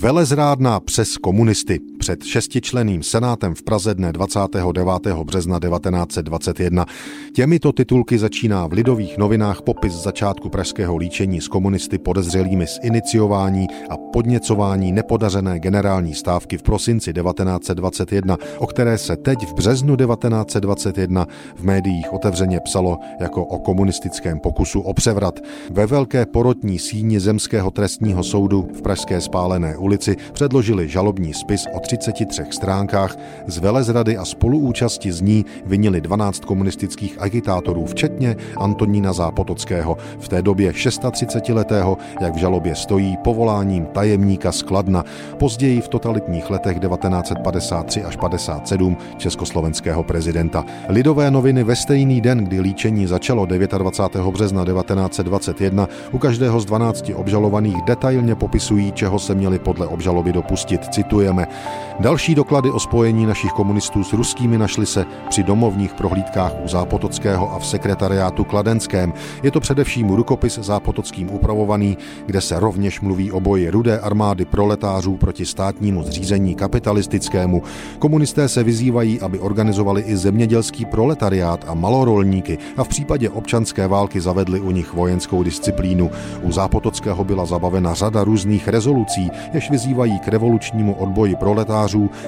Velezrádná přes komunisty před šestičleným senátem v Praze dne 29. března 1921. Těmito titulky začíná v Lidových novinách popis začátku pražského líčení s komunisty podezřelými z iniciování a podněcování nepodařené generální stávky v prosinci 1921, o které se teď v březnu 1921 v médiích otevřeně psalo jako o komunistickém pokusu o převrat. Ve velké porotní síni Zemského trestního soudu v Pražské spálené ulici předložili žalobní spis o 33 stránkách, z velezrady a spoluúčasti z ní vinili 12 komunistických agitátorů, včetně Antonína Zápotockého, v té době 36-letého, jak v žalobě stojí, povoláním tajemníka skladna, později v totalitních letech 1953 až 57 československého prezidenta. Lidové noviny ve stejný den, kdy líčení začalo 29. března 1921, u každého z 12 obžalovaných detailně popisují, čeho se měli podle obžaloby dopustit. Citujeme. Další doklady o spojení našich komunistů s ruskými našly se při domovních prohlídkách u Zápotockého a v sekretariátu Kladenském. Je to především rukopis Zápotockým upravovaný, kde se rovněž mluví o boji rudé armády proletářů proti státnímu zřízení kapitalistickému. Komunisté se vyzývají, aby organizovali i zemědělský proletariát a malorolníky a v případě občanské války zavedli u nich vojenskou disciplínu. U Zápotockého byla zabavena řada různých rezolucí, jež vyzývají k revolučnímu odboji proletářů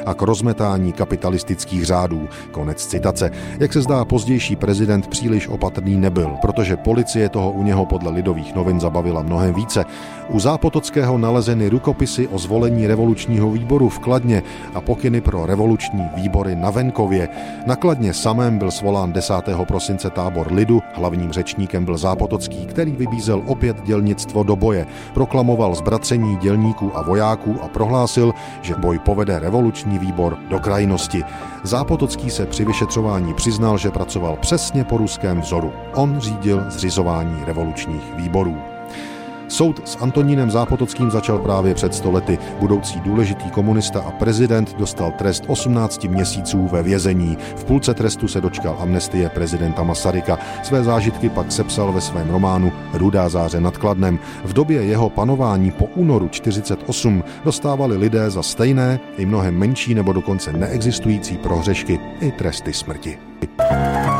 a k rozmetání kapitalistických řádů. Konec citace. Jak se zdá, pozdější prezident příliš opatrný nebyl, protože policie toho u něho podle lidových novin zabavila mnohem více. U Zápotockého nalezeny rukopisy o zvolení revolučního výboru v Kladně a pokyny pro revoluční výbory na Venkově. Na Kladně samém byl svolán 10. prosince tábor lidu, hlavním řečníkem byl Zápotocký, který vybízel opět dělnictvo do boje, proklamoval zbracení dělníků a vojáků a prohlásil, že boj povede revoluční výbor do krajnosti. Zápotocký se při vyšetřování přiznal, že pracoval přesně po ruském vzoru. On řídil zřizování revolučních výborů. Soud s Antonínem Zápotockým začal právě před stolety. Budoucí důležitý komunista a prezident dostal trest 18 měsíců ve vězení. V půlce trestu se dočkal amnestie prezidenta Masaryka. Své zážitky pak sepsal ve svém románu Rudá záře nad Kladnem. V době jeho panování po únoru 48 dostávali lidé za stejné i mnohem menší nebo dokonce neexistující prohřešky i tresty smrti. thank you